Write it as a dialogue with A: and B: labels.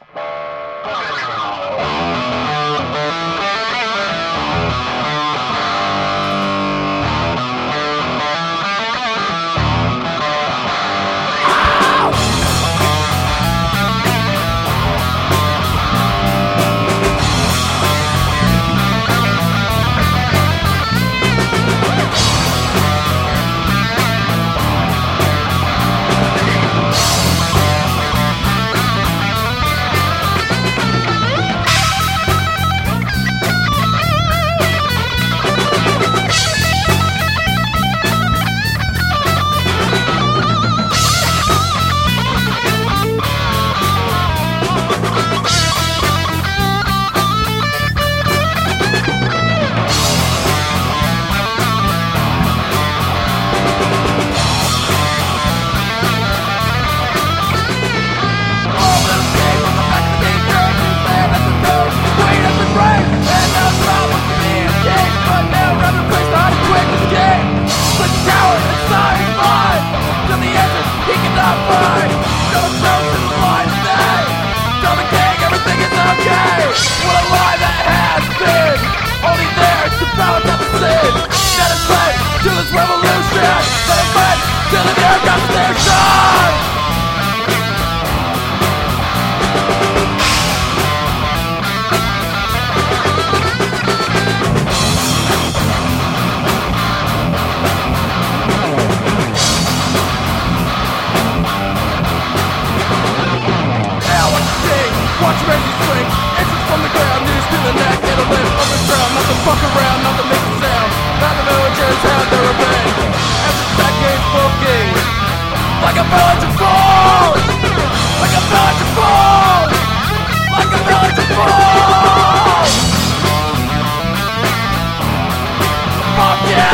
A: Bye. Watch Reggie swing, entrance from the ground, knees to the neck, it'll lift on the ground, nothing fuck around, like a virgin fall, like a virgin fall, like a virgin fall. Fuck yeah!